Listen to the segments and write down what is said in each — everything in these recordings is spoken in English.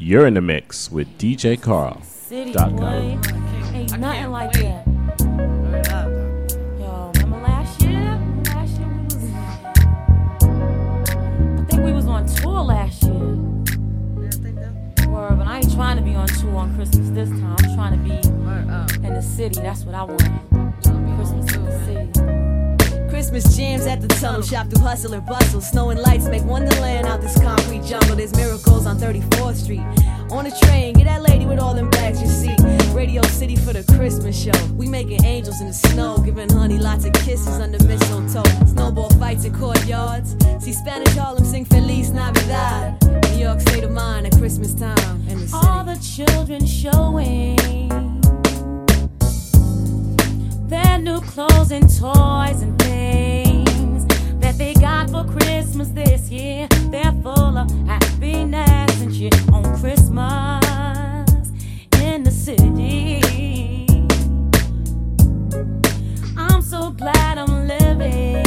You're in the mix with DJ Carl. City boy. Ain't nothing like that. Yo, remember last year? Last year we was. I think we was on tour last year. Word, but I ain't trying to be on tour on Christmas this time. I'm trying to be in the city. That's what I want. Christmas in the city. Christmas jams at the tunnel, shop through hustle and bustle. Snow and lights make wonderland out this concrete jungle. There's miracles on 34th Street. On the train, get that lady with all them bags you see. Radio City for the Christmas show. We making angels in the snow, giving honey lots of kisses under mistletoe. Snowball fights in courtyards. See Spanish Harlem sing Feliz Navidad. New York state of mind at Christmas time the. All the children showing their new clothes and toys and things they got for Christmas this year. They're full of happiness and shit on Christmas in the city. I'm so glad I'm living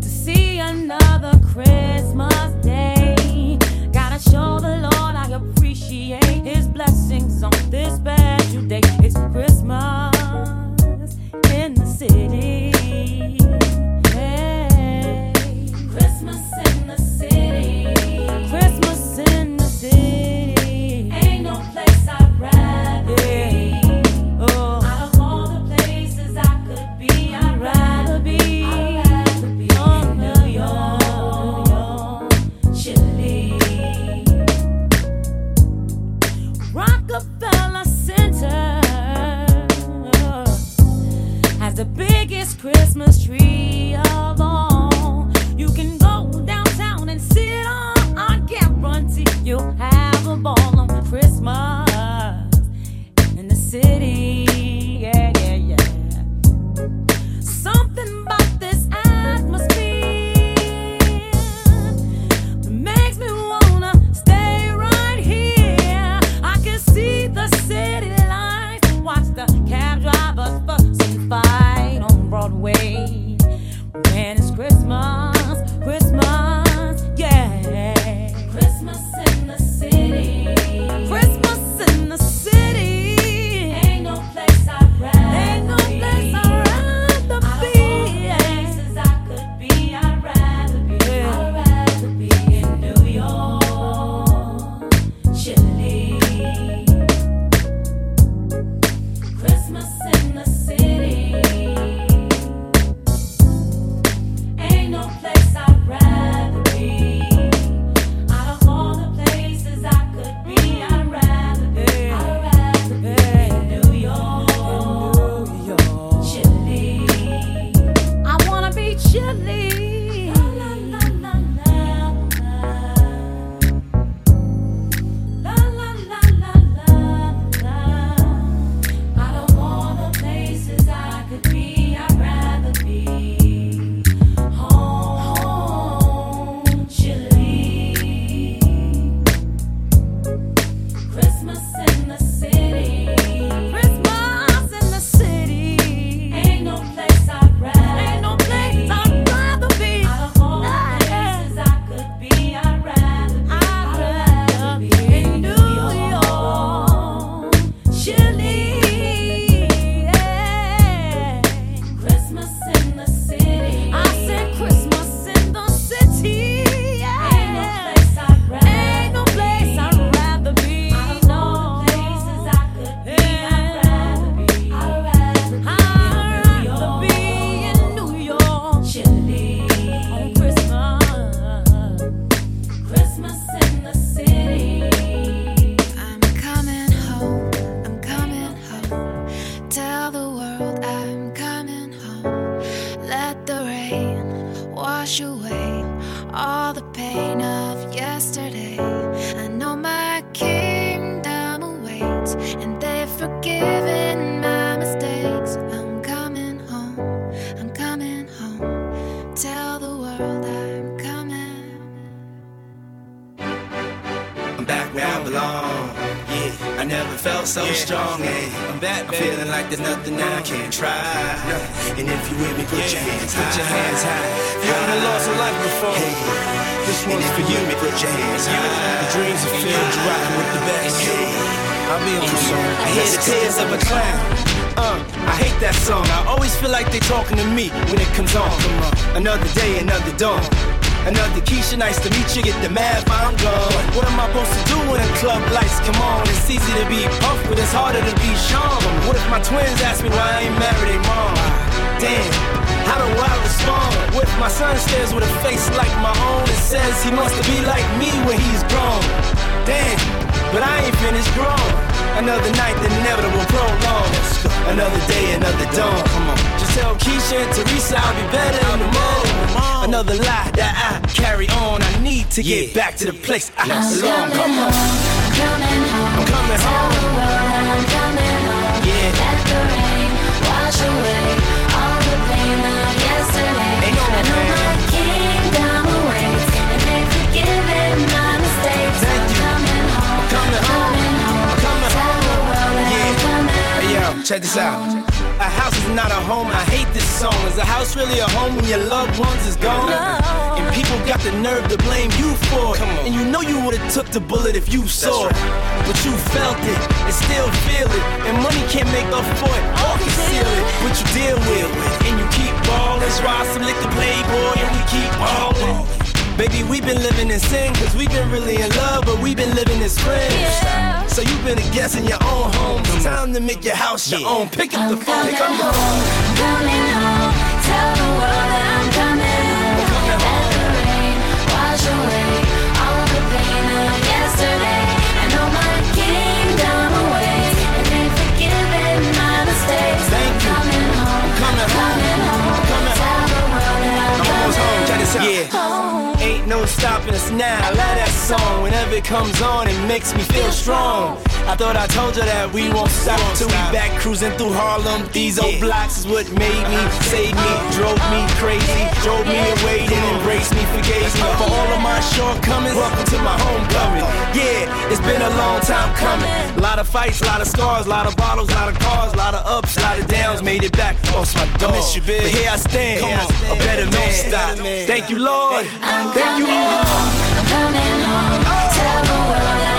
to see another Christmas day. Gotta show the Lord I appreciate His blessings on this Christmas tree nice to meet you. Get the math, I'm gone. What am I supposed to do when the club lights come on? It's easy to be Puff, but it's harder to be Sean. What if my twins ask me why I ain't married their mom? Damn, how do I respond? What if my son stares with a face like my own and says he wants to be like me when he's grown? Damn, but I ain't finished grown. Another night, the inevitable prolong. Another day, another dawn. Come on. Just tell Keisha and Teresa I'll be better in the morning. Another lie that I carry on. I need to get back to the place I belong. Come on. I'm coming home. I'm coming home. the world I'm coming home. Yeah. Let the rain wash away all the pain of yesterday. Ain't no I know my kingdom awaits, and they've forgiven my mistakes. Thank. I'm coming home. I'm coming home. I'm coming Tell the world that I'm Yeah. coming Hey yo, check this out. House is not a home. I hate this song. Is a house really a home when your loved ones is gone? And people got the nerve to blame you for it. And you know you would've took the bullet if you saw it. But you felt it and still feel it. And money can't make up for it or conceal it. But you deal with it. And you keep ballin'. Ross some lick the playboy and we keep ballin'. Baby, we've been living in sin, cause we've been really in love, but we've been living as friends. Yeah. So you've been a guest in your own home. It's time to make your house your own. Pick up the phone, pick up the phone. I'm coming home. Tell the world that I'm coming home. Let the rain wash away all the pain of yesterday. I know my kingdom awaits, and they've forgiven my mistakes. I'm coming home. coming home. Tell the world that I'm I'm coming home. Yeah. No stopping us now. I love that song. Whenever it comes on, it makes me feel strong. I thought I told you that we won't stop till we back cruising through Harlem. These old blocks is what made me, saved me, drove me crazy, drove me away, then embraced me, forgave me for all of my shortcomings. Welcome to my homecoming. Yeah, it's been a long time coming. A lot of fights, a lot of scars, a lot of bottles, a lot of cars, a lot of ups, a lot of downs. Made it back, lost my dog. miss you. But here I stand, a better man. Stop. Thank you, Lord. I'm Thank you, Lord. I'm coming home. Tell the world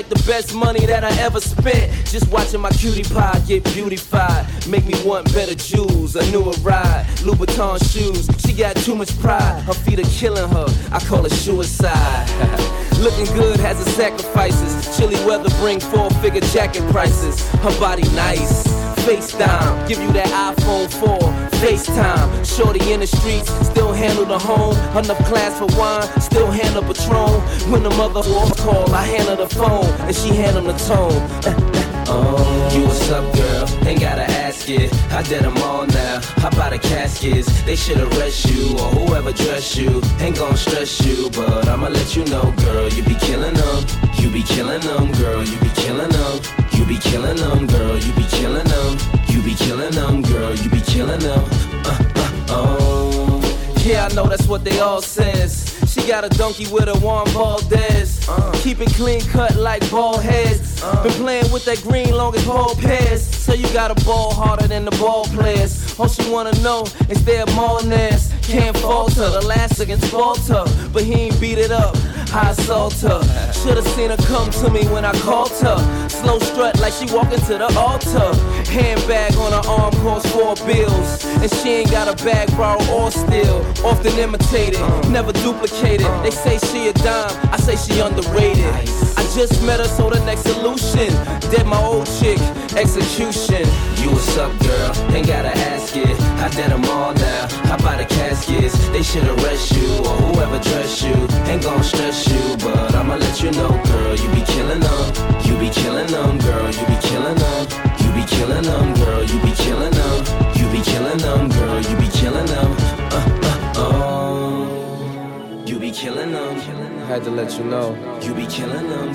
like the best money that I ever spent. Just watching my cutie pie get beautified. Make me want better jewels. A newer ride. Louboutin shoes. She got too much pride. Her feet are killing her. I call it suicide. Looking good has its sacrifices. Chilly weather bring four figure jacket prices. Her body nice. FaceTime, give you that iPhone 4. FaceTime, shorty in the streets, still handle the home. Enough class for wine, still handle Patron. When the mother call, I handle the phone, and she handle the tone. Oh, you what's up, girl? Ain't gotta ask it. I did them all now. Hop out of caskets? They should arrest you or whoever dress you. Ain't gon' stress you, but I'ma let you know, girl. You be killing them. You be killing them, girl. You be killing them. You be killing them, girl. You be killing them. You be killing them, girl. You be killing them. Uh, uh, oh. Yeah, I know that's what they all says. She got a donkey with a Juan Valdez. Uh. Keep it clean cut like ball heads. Uh. Been playing with that green long as ball pairs. So you got a ball harder than the ball players. All she wanna know is there more nest. Can't falter, the last against Falter, but he ain't beat it up. I assault her. Should've seen her come to me when I called her. Slow strut like she walking to the altar. Handbag on her arm costs four bills. And she ain't got a bag borrowed or steal. Often imitated, never duplicated. They say she a dime, I say she underrated. I just met her, so the next solution. Dead my old chick, execution. You what's up, girl? Ain't gotta ask it. I did them all now. How about the caskets? They should arrest you or whoever dress you. Ain't gon' stress you, but I'ma let you know, girl. You be killing them. You be killing them, girl. You be killing them. You be killing them, girl. You be killing them. You be killing them, girl. You be killing them. Uh, uh, oh. You be killing them. Had to let you know. You be killing them.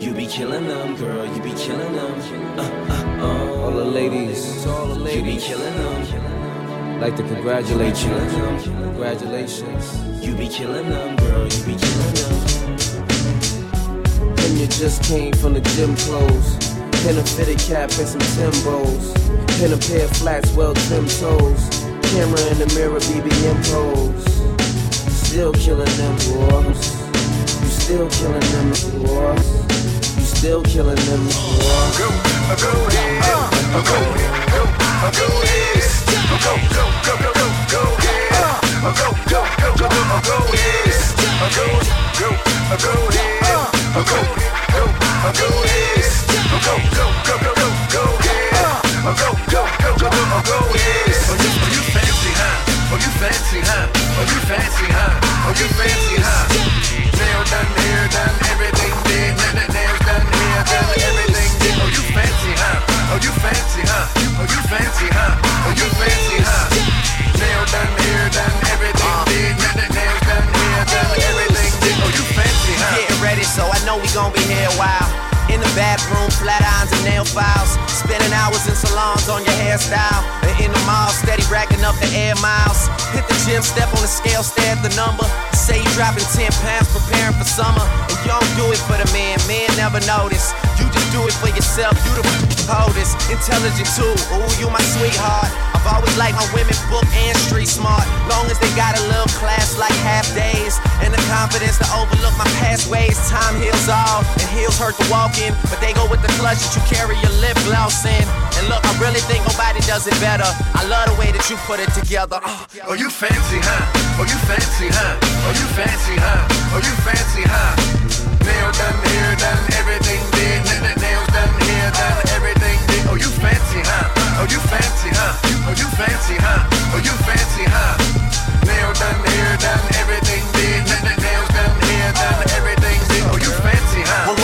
You be killing them, girl. You be killing them. Uh, uh. All the ladies, all the ladies. You be killing them. Like to congratulate you. Congratulations. You be killing them, girl. You be killing them. And you just came from the gym clothes. Pin a fitted cap and some Timbos. Pin a pair of flats, well trimmed toes. Camera in the mirror, BBM pose. Still killing them boys. You still killing them boys. You still killing them boys. Go, uh, go ahead, uh, go, go, uh, go ahead, uh, go, go, go, go, go, go ahead, uh, go, go, go, go, go, uh, go ahead, uh, go, go, uh, go ahead, uh, go, go, uh, go ahead, uh, go, go, go, go, go, go ahead, uh, go, go, go, go, go, uh, go ahead. Oh, oh, you fancy, huh? Oh, you fancy, huh? Oh, you fancy, huh? Oh, you fancy, huh? Nail done, hair done, everything did. Nails done, hair done, everything did. Oh, you fancy, huh? Oh, you fancy, huh? Oh, you fancy, huh? Oh, you fancy, huh? Nail done, hair done, everything did. Nails done, hair done, everything did. Oh, you fancy, huh? Getting ready, so I know we gon' be here a while. In the bathroom, flat irons and nail files. Spending hours in salons on your hairstyle. And in the mall, steady racking up the air miles. Hit the gym, step on the scale, stare at the number. Say you dropping 10 pounds, preparing for summer. And you don't do it for the man, man never notice. You just do it for yourself, you the oldest. Intelligent too, ooh, you my sweetheart. I've always liked my women book and street smart. Long as they got a little class like half days. And the confidence to overlook my past ways. Time heals all, and heels hurt to walk in. But they go with the clutch that you carry your lip gloss in. And look, I really think nobody does it better. I love the way that you put it together. Uh, Oh, you fancy, huh? Oh, you fancy, huh? Oh, you fancy, huh? Oh, you fancy, huh? Nail done, hair done, everything did. Nails done, hair done, everything did. Oh, you fancy, huh? Oh, you fancy, huh? Oh, you fancy, huh? Oh, you fancy, huh? Nail done, hair done, everything did. Nails done, hair done,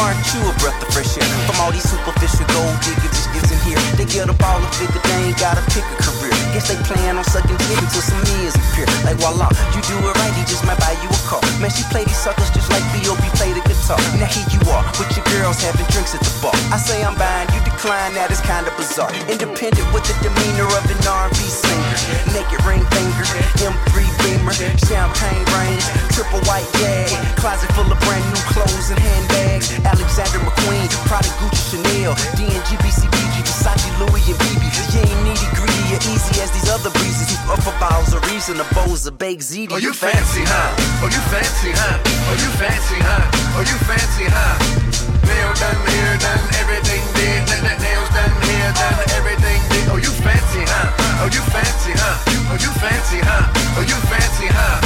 aren't you a breath of fresh air? From all these superficial gold diggers just gets in here. They get a ball and figure they ain't gotta pick a career. Guess they plan on sucking dick until some years appear. Like voila, you do it right, he just might buy you a car. Man, she play these suckers just like B.O.B. play the guitar. Now here you are, with your girls having drinks at the bar. I say I'm buying, you decline, that is kinda bizarre. Independent with the demeanor of an R&B singer. Naked ring finger, M3 beamer, champagne range, triple white Jag, closet full of brand new clothes and handbags. Alexander McQueen, Prada, Gucci, Chanel, D&G, BCBG, Versace, Louis, and BB. You ain't needy, greedy, or easy as these other breezes who up for bottles of reason, the bowls of baked ziti. Oh, you fancy, huh? Oh, you fancy, huh? Oh, you fancy, huh? Oh, you fancy, huh? Nail done, hair done, everything did. N- n- Nails done, hair done, everything did. Oh, you fancy, huh? Oh, you fancy, huh? Oh, you fancy, huh? Oh, you fancy, huh?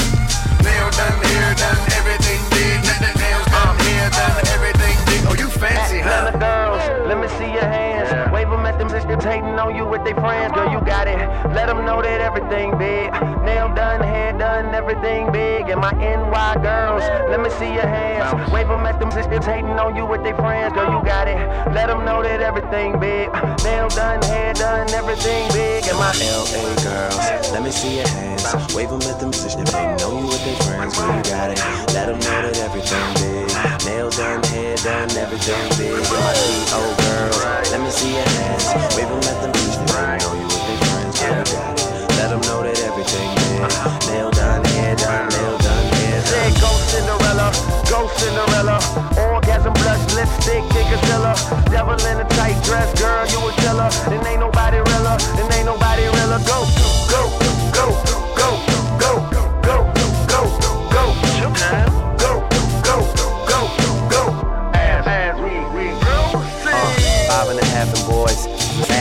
Nail done, hair done, everything did. N- n- Nails done, hair done, everything did. Oh, you fancy, huh? Atlanta girls, let me see your hands. Wave them at them sisters hating on you with their friends. Girl, you got it. Let them know that everything big. Nail done, hair done, everything big. And my NY girls, let me see your hands. Wave them at them sisters hating on you with their friends. Girl, you got it. Let them know that everything big. Nail done, hair done, everything big. And my LA girls, let me see your hands. Wave them at them sisters, hating on you with their friends, girl, you got it. Let them know that everything big. Nails done, hair done, everything big. And my CO oh, girls, let me see your hands. Wave them at them sisters, they know you with their friends, oh, girl, you got it. Let them know that everything big. Nail done, hair done, nail done, hair done. Said go Cinderella, go Cinderella. Orgasm blush, lipstick, Giggazilla. Devil in a tight dress, girl, you a killer. and ain't nobody realer, and ain't nobody realer. Go, go, go, go,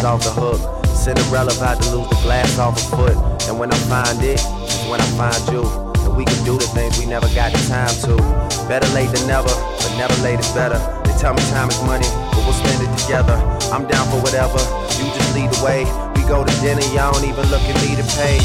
fat off the hook. Cinderella about to lose the glass off a foot. And when I find it, when I find you. And we can do the things we never got the time to. Better late than never, but never late is better. They tell me time is money, but we'll spend it together. I'm down for whatever, you just lead the way. We go to dinner, y'all don't even look at me to pay.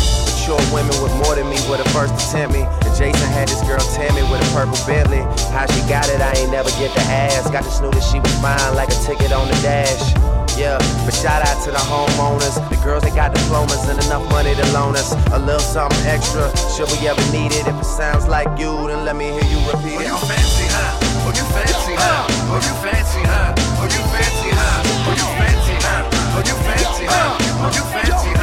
Mature women with more than me were the first to tempt me. And Jason had this girl Tammy with a purple Bentley. How she got it, I ain't never get to ask. Got just knew that she was fine like a ticket on the dash. Yeah, but shout out to the homeowners, the girls that got diplomas and enough money to loan us a little something extra. Should we ever need it? If it sounds like you, then let me hear you repeat it. Oh, you fancy, huh? Oh, you fancy, huh? Oh, you fancy, huh? Oh, you fancy, huh? Oh, you fancy, huh? Oh, you fancy, huh? Oh, you fancy, huh?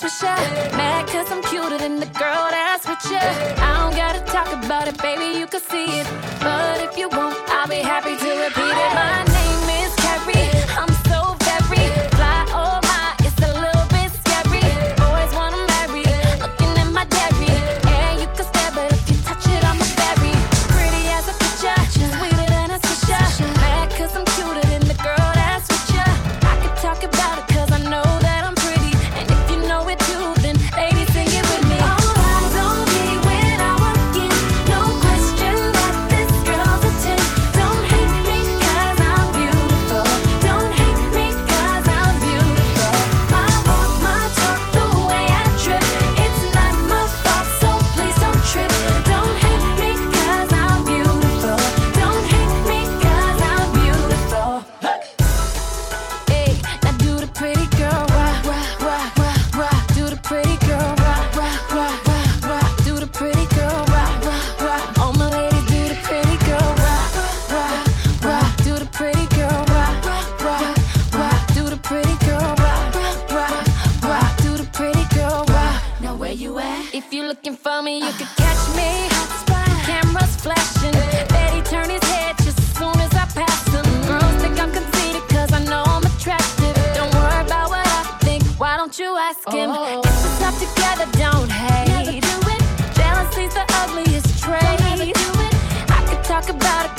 Than a swisher. Mad cause I'm cuter than the girl that's with you. I don't gotta talk about it, baby, you can see it. But if you want, I'll be happy to repeat it. My about it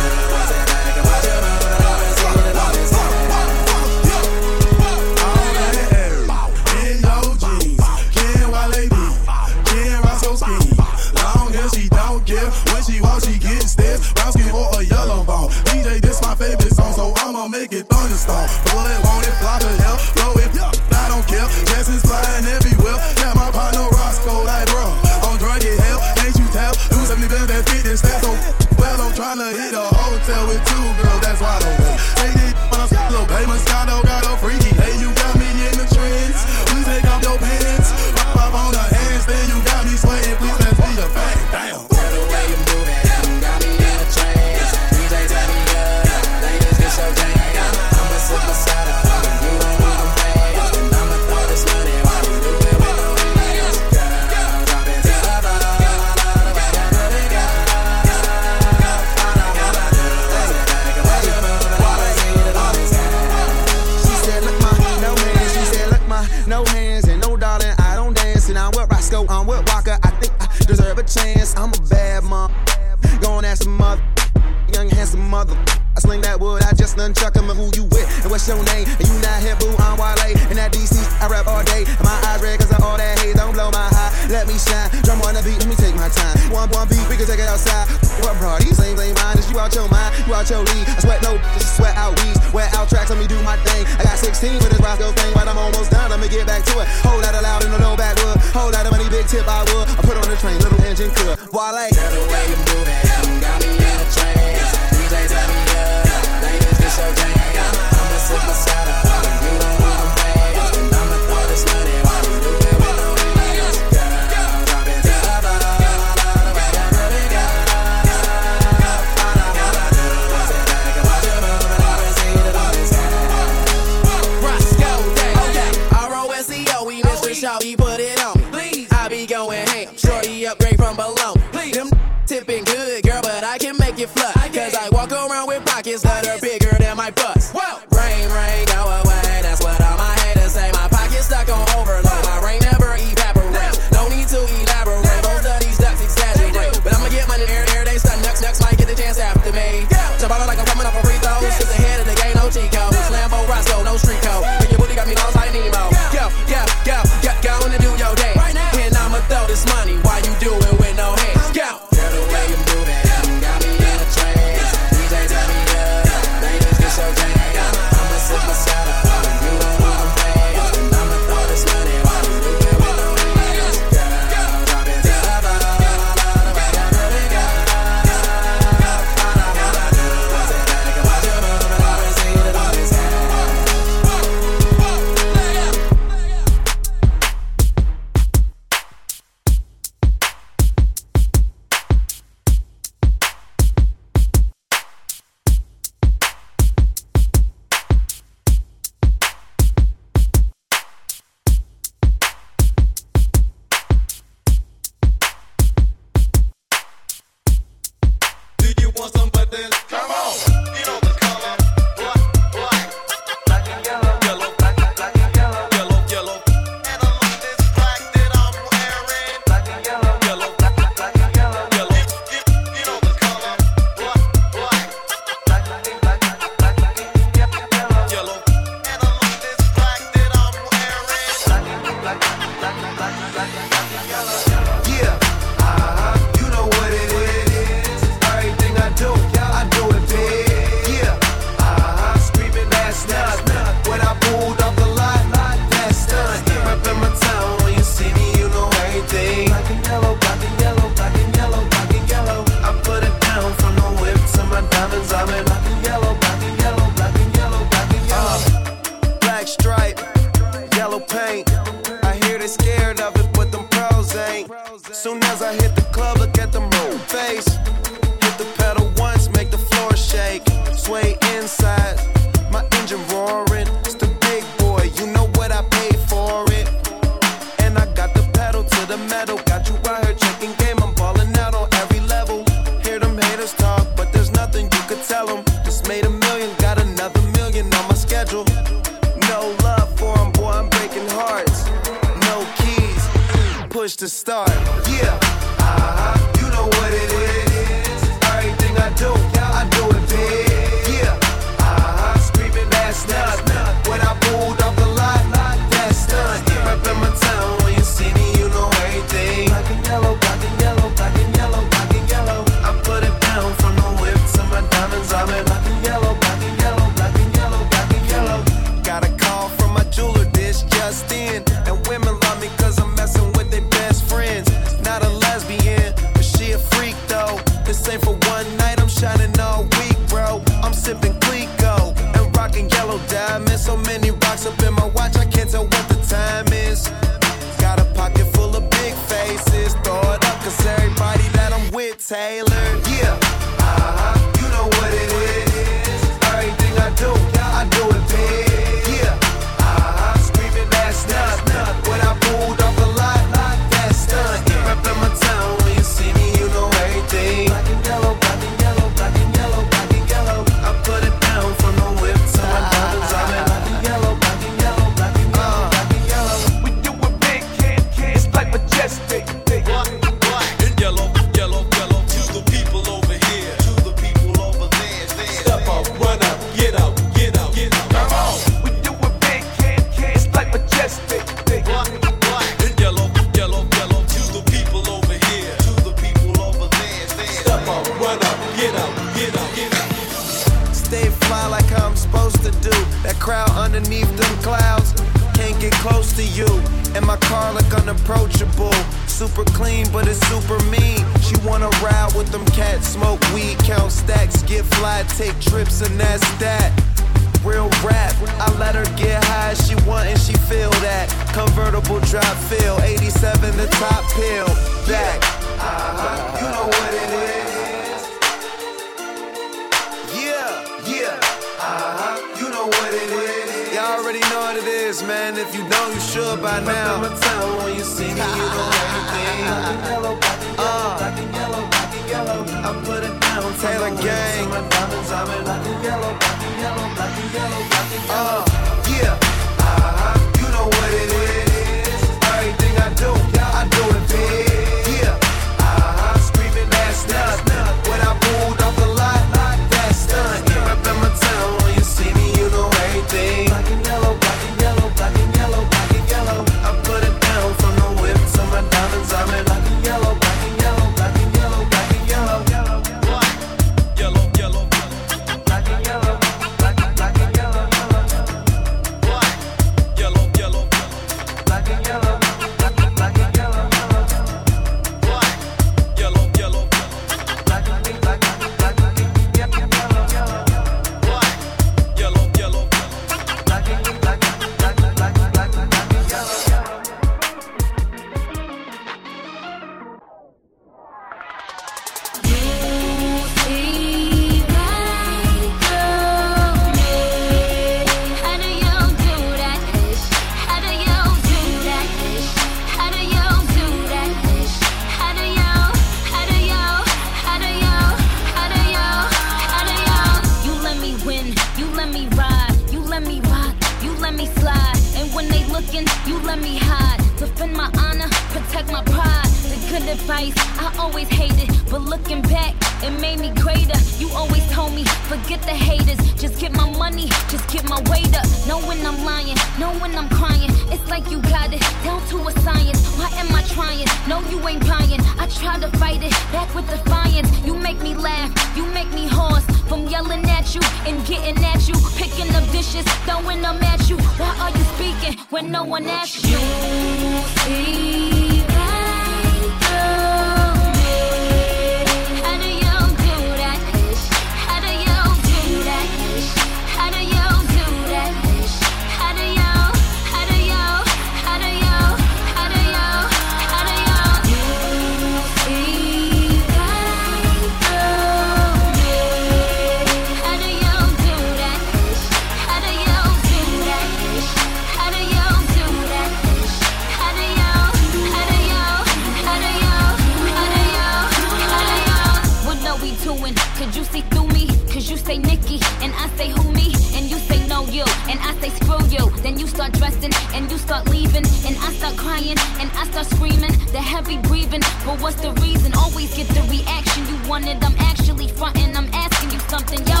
frontin', I'm asking you something, yo.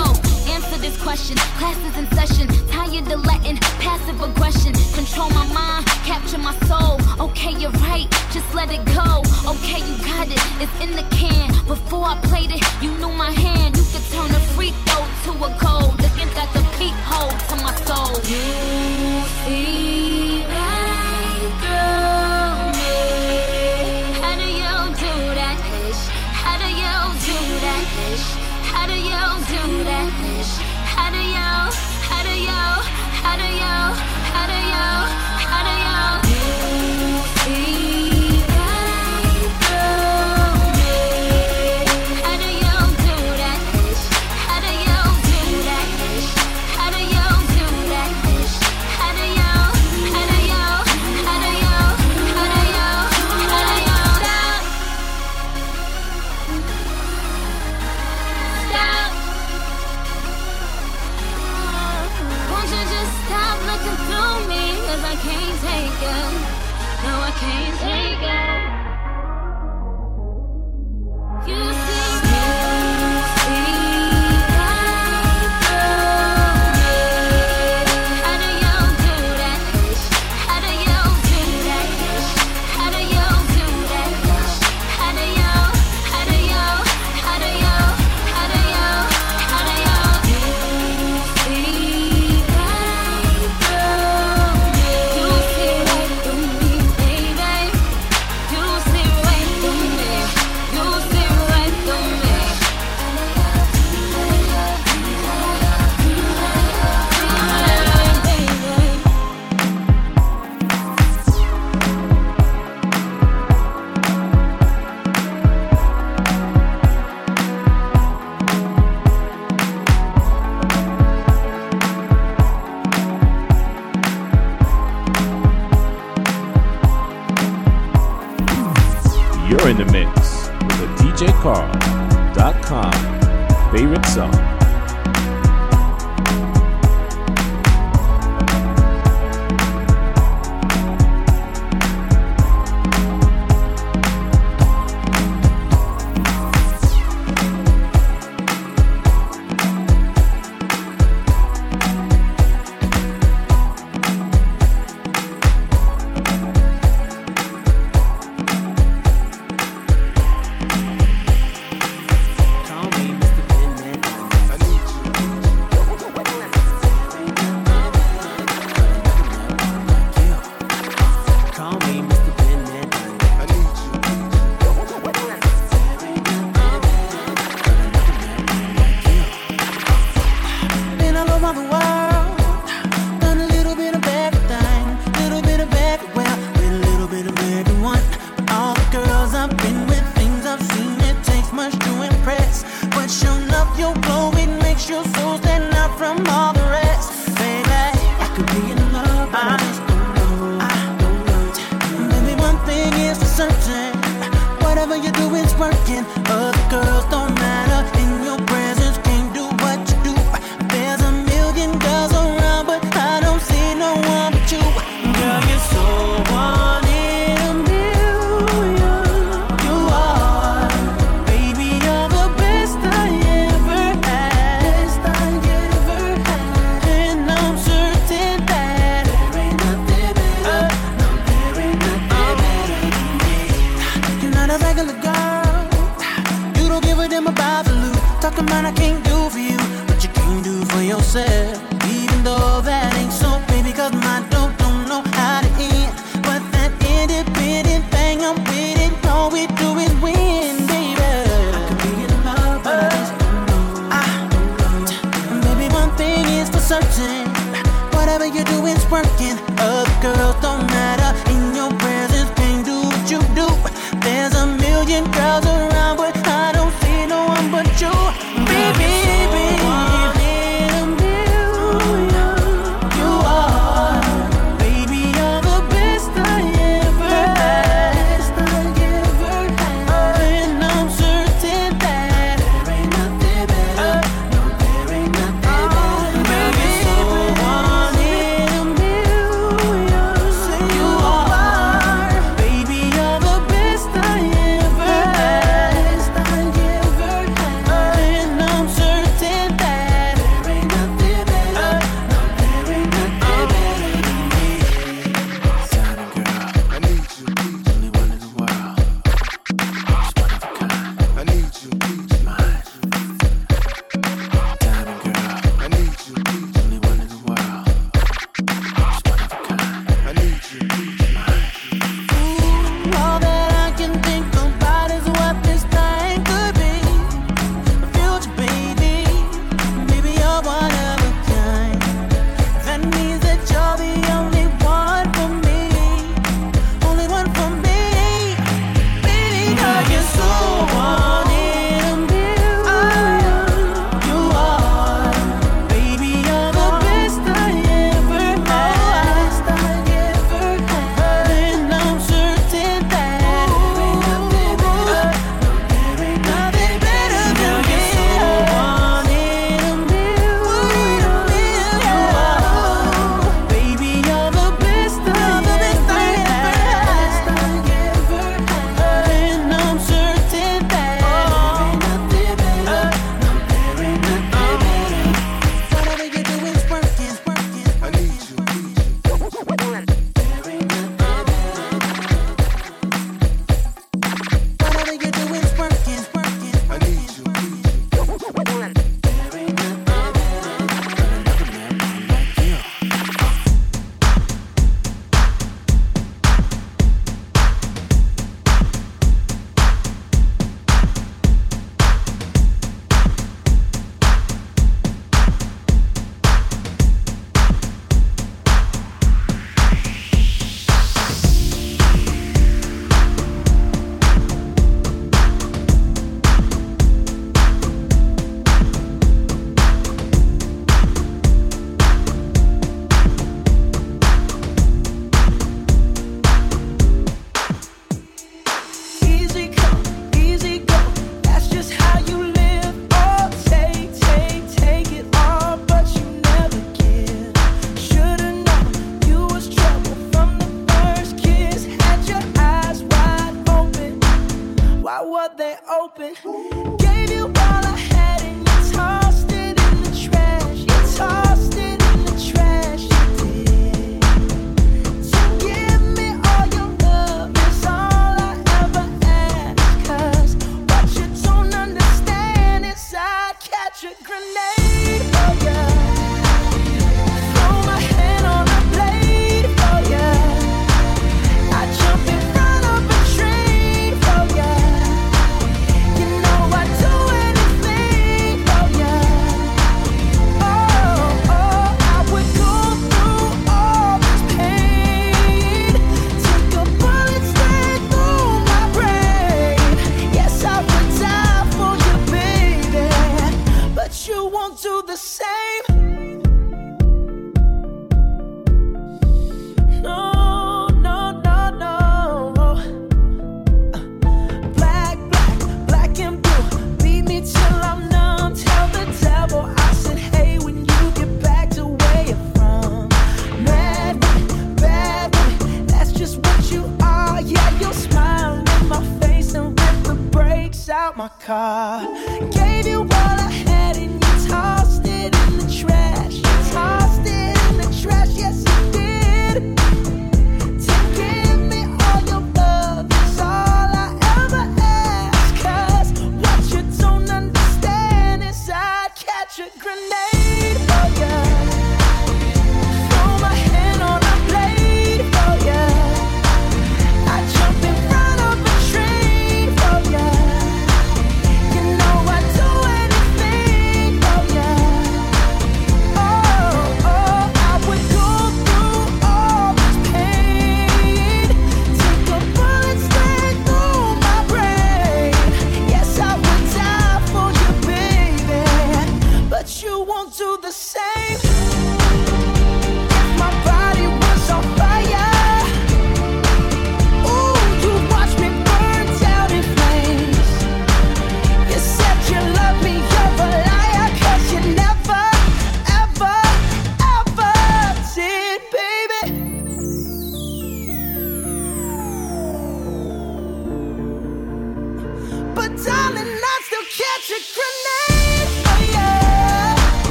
Answer this question, classes in session. Tired of letting passive aggression control my mind, capture my soul. Okay, you're right, just let it go. Okay, you got it, it's in the can. Before I played it, you knew my hand. You could turn a free throw to a goal. Looking at the peephole to my soul. You see right through. carl.com favorite song. about I can't do for you, but you can't do for yourself. Even though that ain't so, baby, cause my door.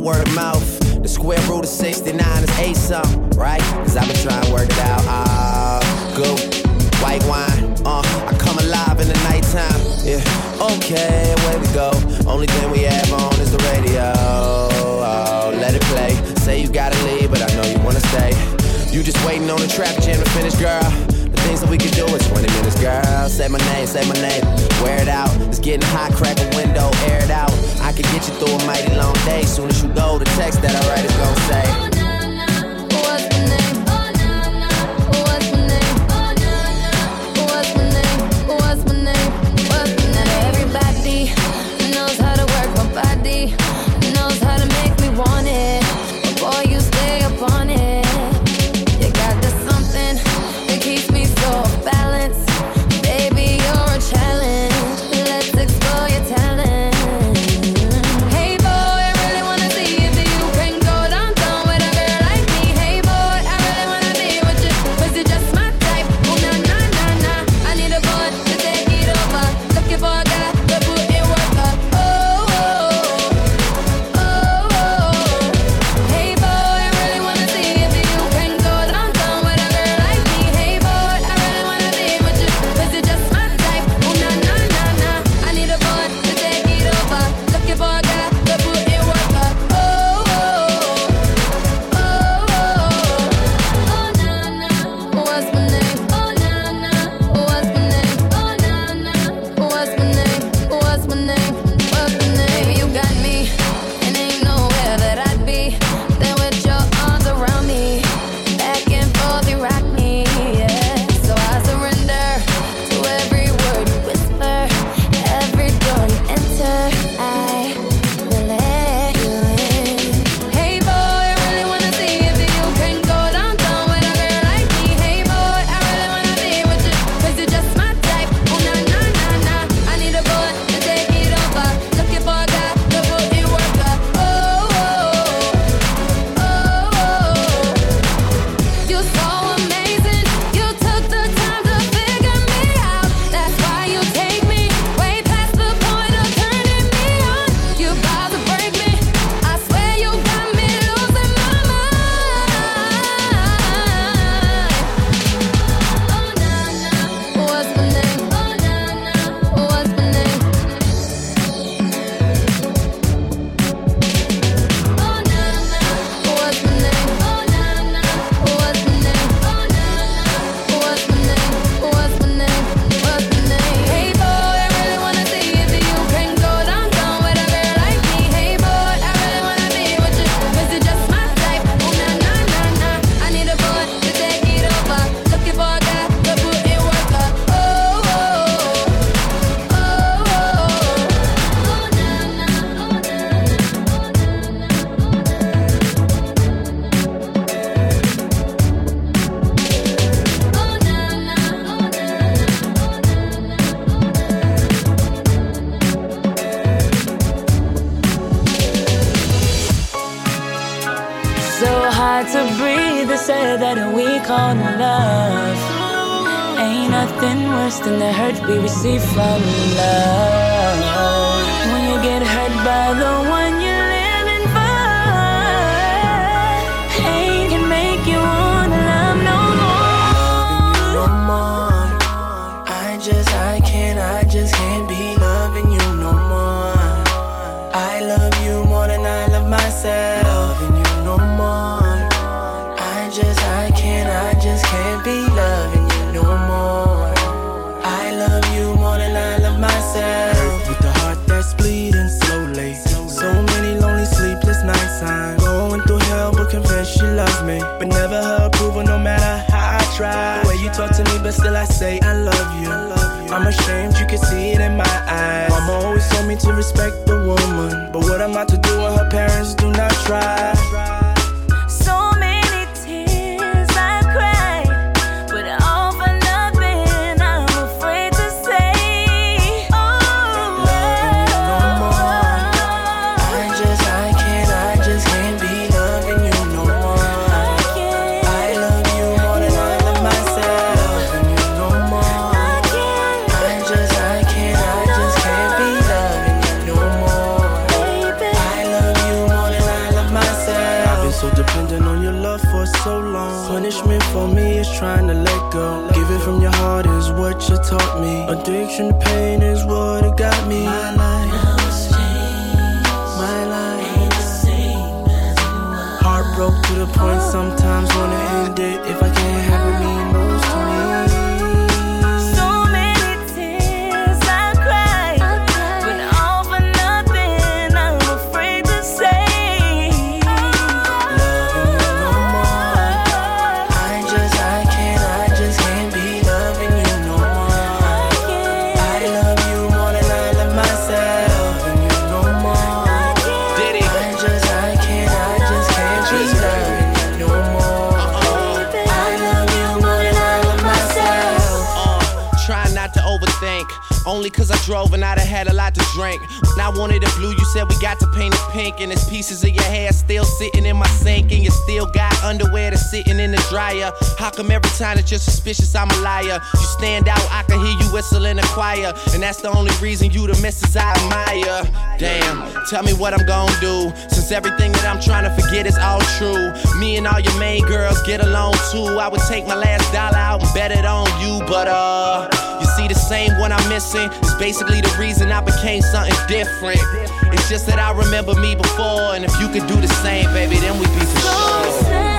word of mouth. The square root of 69 is 8 something, right? Cause I've been trying to work it out. Ah, uh, good. White wine, uh, I come alive in the nighttime. Yeah, okay, away we go. Only thing we have on is the radio. Oh, let it play. Say you gotta leave, but I know you wanna stay. You just waiting on the trap jam to finish, girl so we can do it. 20 minutes, girl. Say my name, say my name. Wear it out. It's getting hot, crack a window, air it out. I can get you through a mighty long day. Soon as you go, the text that I write is gonna say. But still I say I love you. I'm ashamed you can see it in my eyes. Mama always told me to respect the woman. But what am I to do when her parents do not try? Addiction to pain is what it got me. My life. My life. Heart broke to the point sometimes wanna end it. I wanted it blue, you said we got to paint it pink. And there's pieces of your hair still sitting in my sink. And you still got underwear that's sitting in the dryer. How come every time that you're suspicious, I'm a liar? You stand out, I can hear you whistle in the choir. And that's the only reason you the missus I admire. Damn, tell me what I'm gonna do. Since everything that I'm trying to forget is all true. Me and all your main girls get along too. I would take my last dollar out and bet it on you. But uh, you see the same one I'm missing is basically the reason I became something different. It's just that I remember me before, and if you could do the same, baby, then we'd be for sure.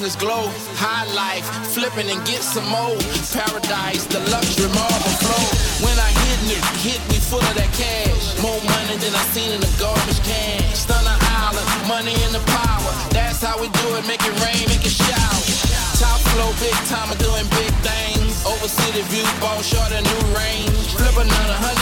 A priceless glow. High life, flipping and get some more. Paradise, the luxury marble flow. When I hit it, hit me full of that cash. More money than I seen in a garbage can. Stunner Island, money in the power. That's how we do it, make it rain, make it shower. Top flow, big time, I'm doing big things. Over city view, ball short a new range. Flip another hundred,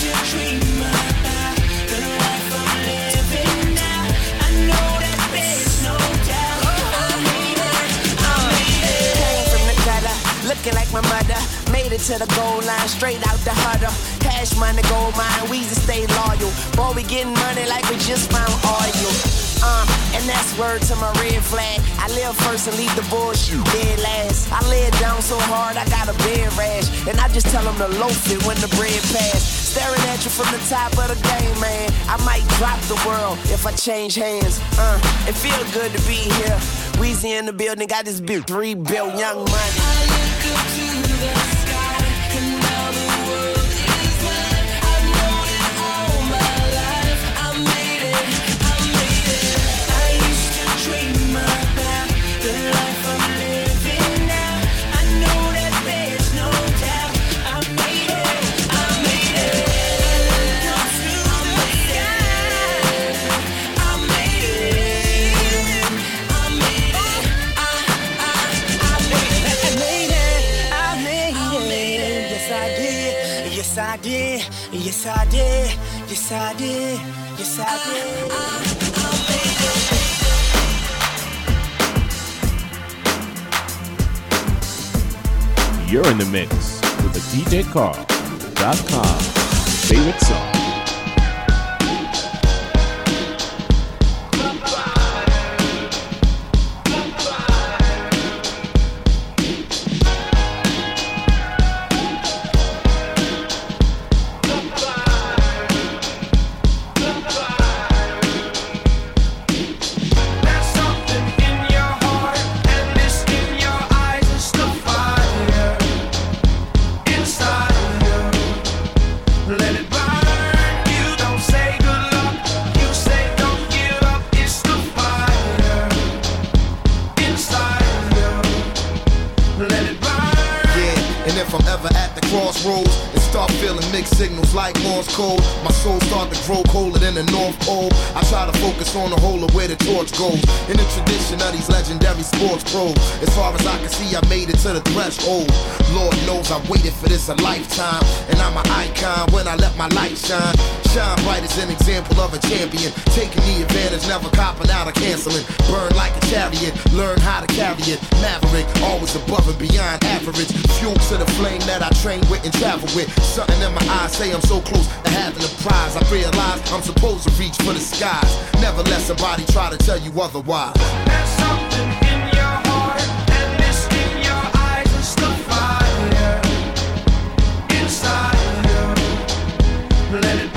to dream about the life I'm living now. I know that there's no doubt. I made it. I made it. Came from the gutter, looking like my mother. Made it to the goal line, straight out the huddle. Cash money, gold mine, Weezy stay loyal. Boy, we getting money like we just found oil. Uh, and that's word to my red flag. I live first and leave the bullshit dead last. I lay down so hard, I got a bed rash. And I just tell them to loaf it when the bread pass. Staring at you from the top of the game, man. I might drop the world if I change hands. Uh, it feel good to be here. Weezy in the building, got this big three bill young money. Yes, I did. Yes, I ah, did. You're in the mix with the DJ Carl.com favorite song. Focus on the whole where the torch goes. In the tradition of these legendary sports pros, as far as I can see, I made it to the threshold. Lord knows I waited for this a lifetime, and I'm an icon when I let my light shine. Shine bright as an example of a champion, taking the advantage, never copping out or canceling. Burn like a chariot, learn how to carry it. Maverick, always above and beyond average. Fuel to the flame that I train with and travel with. Something in my eyes say I'm so close to having a prize. I realize I'm supposed to reach for the skies. Never let somebody try to tell you otherwise. Something in your heart and in your eyes. It's the fire inside you. Let it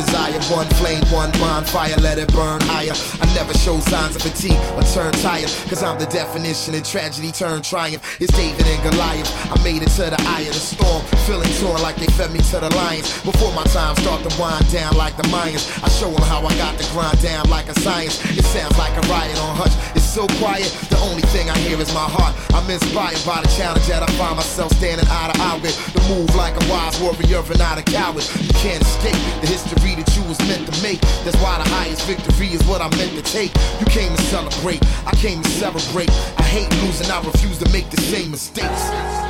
desire, one flame, one bonfire, let it burn higher. I never show signs of fatigue or turn tired, cause I'm the definition of tragedy turned triumph. It's David and Goliath. I made it to the eye of the storm, feeling torn like they fed me to the lions. Before my time start to wind down like the Mayans, I show them how I got the grind down like a science. It sounds like a riot on Hutch. So quiet, the only thing I hear is my heart. I'm inspired by the challenge that I find myself standing eye to eye with. The move like a wise warrior and not a coward. You can't escape the history that you was meant to make. That's why the highest victory is what I'm meant to take. You came to celebrate, I came to celebrate. I hate losing, I refuse to make the same mistakes.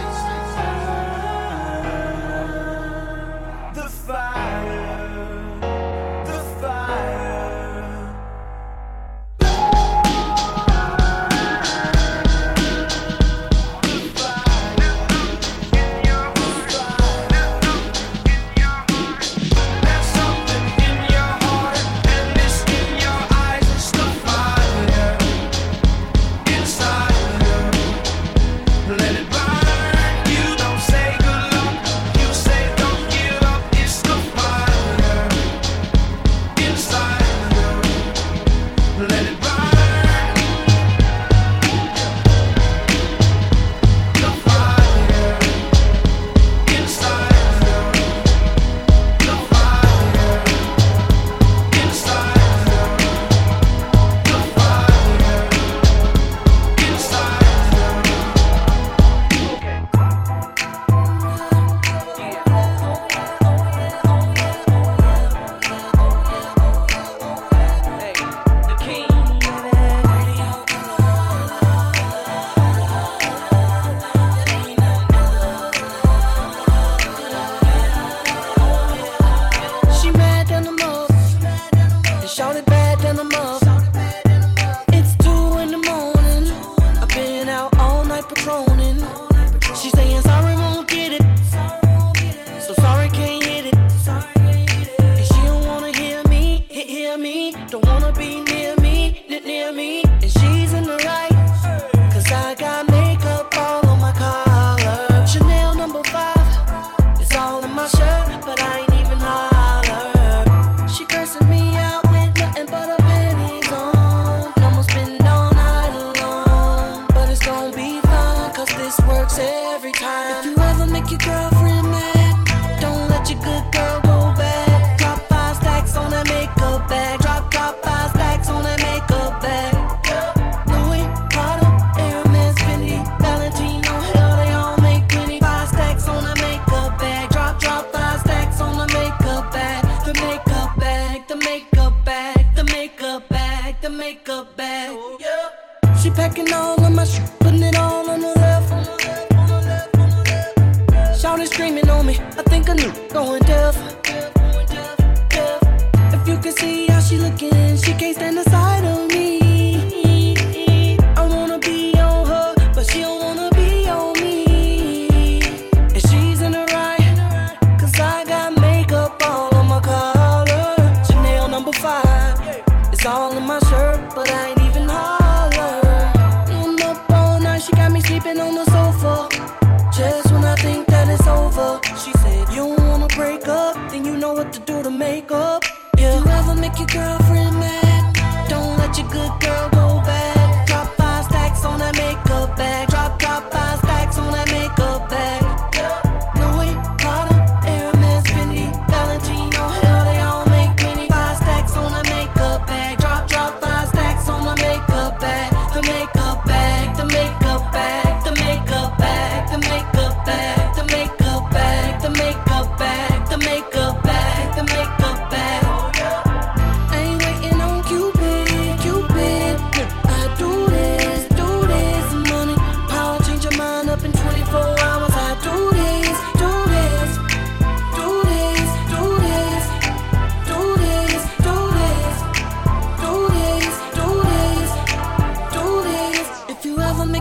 Time. If you ever make your girlfriend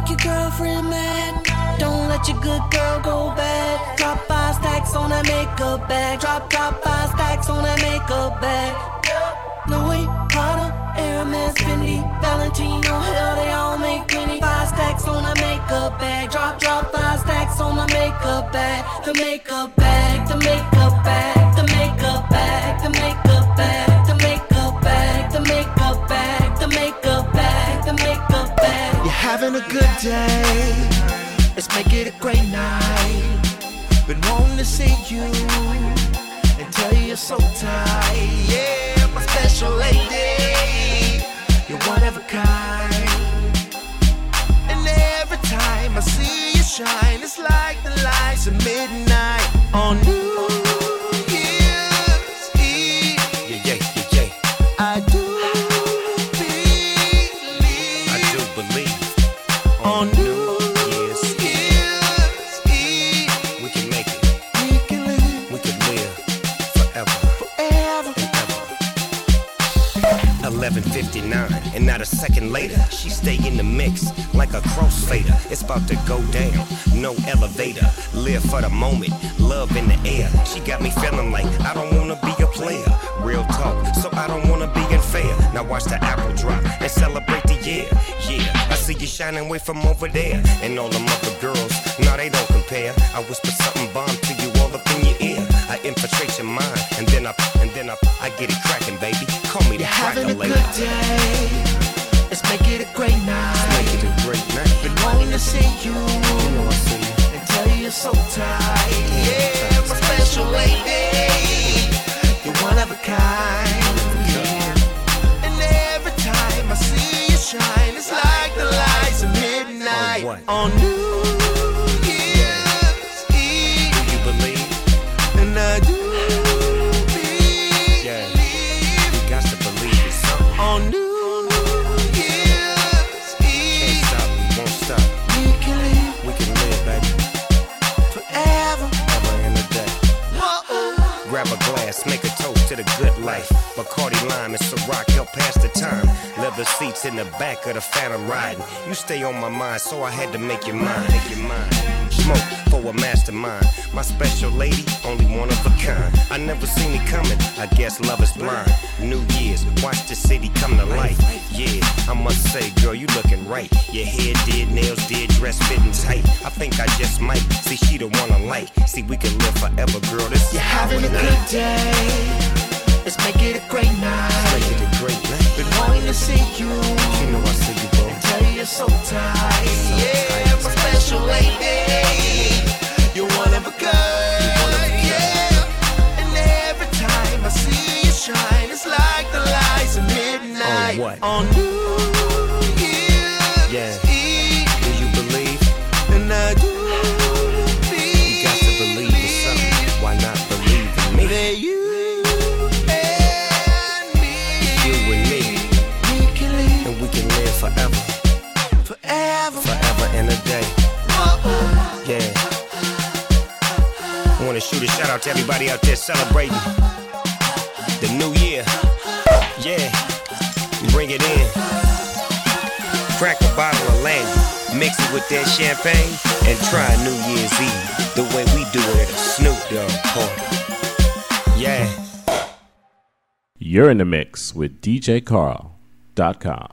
your girlfriend mad, don't let your good girl go bad. Drop five stacks on that makeup bag. Drop, drop five stacks on that makeup bag. Louis, Prada, Hermes, Fendi, Valentino, hell, they all make plenty. Five stacks on a makeup bag. Drop, drop five stacks on a makeup bag. The makeup bag, the makeup bag, the makeup bag, the makeup bag. Having a good day. Let's make it a great night. Been wanting to see you and tell you you're so tight. Yeah, my special lady. You're one of a kind. And every time I see you shine, it's like the lights of midnight on New second later, she stay in the mix like a crossfader. It's about to go down, no elevator. Live for the moment, love in the air. She got me feeling like I don't wanna be a player. Real talk, so I don't wanna be unfair. Now watch the apple drop and celebrate the year. Yeah, I see you shining way from over there, and all them other girls, no they don't compare. I whisper something bomb to you all up in your ear. I infiltrate your mind, and then I, and then I, I get it cracking, baby. Call me the You're cracker good lady. Make it a great night. Make it a great night. Been wanting to see you You know I see you. and tell you you're so tight. Yeah, my special lady. You're one of a kind. And every time I see you shine, it's like the lights of midnight On what? Good life. Bacardi lime and Ciroc help pass the time. Leather seats in the back of the Phantom riding. You stay on my mind, so I had to make you mine. Make you mine. Smoke for a mastermind. My special lady, only one of a kind. I never seen it coming. I guess love is blind. New Year's, watch the city come to life. Yeah, I must say, girl, you looking right. Your hair did, nails did, dress fitting tight. I think I just might see she the one I like. See, we can live forever, girl. This You're having a good day. Let's make it a great night. Make it a great night. Been wanting to see you You know I see you, bro. and tell you you're so tight. Yeah, my special lady. You're one of a kind. Yeah. And every time I see you shine, it's like the lights of midnight On what? on New Shoot a shout out to everybody out there celebrating the new year. Yeah. Bring it in. Crack a bottle of Landy, mix it with that champagne, and try New Year's Eve the way we do it at a Snoop Dogg party. Yeah. You're in the mix with DJCarl.com.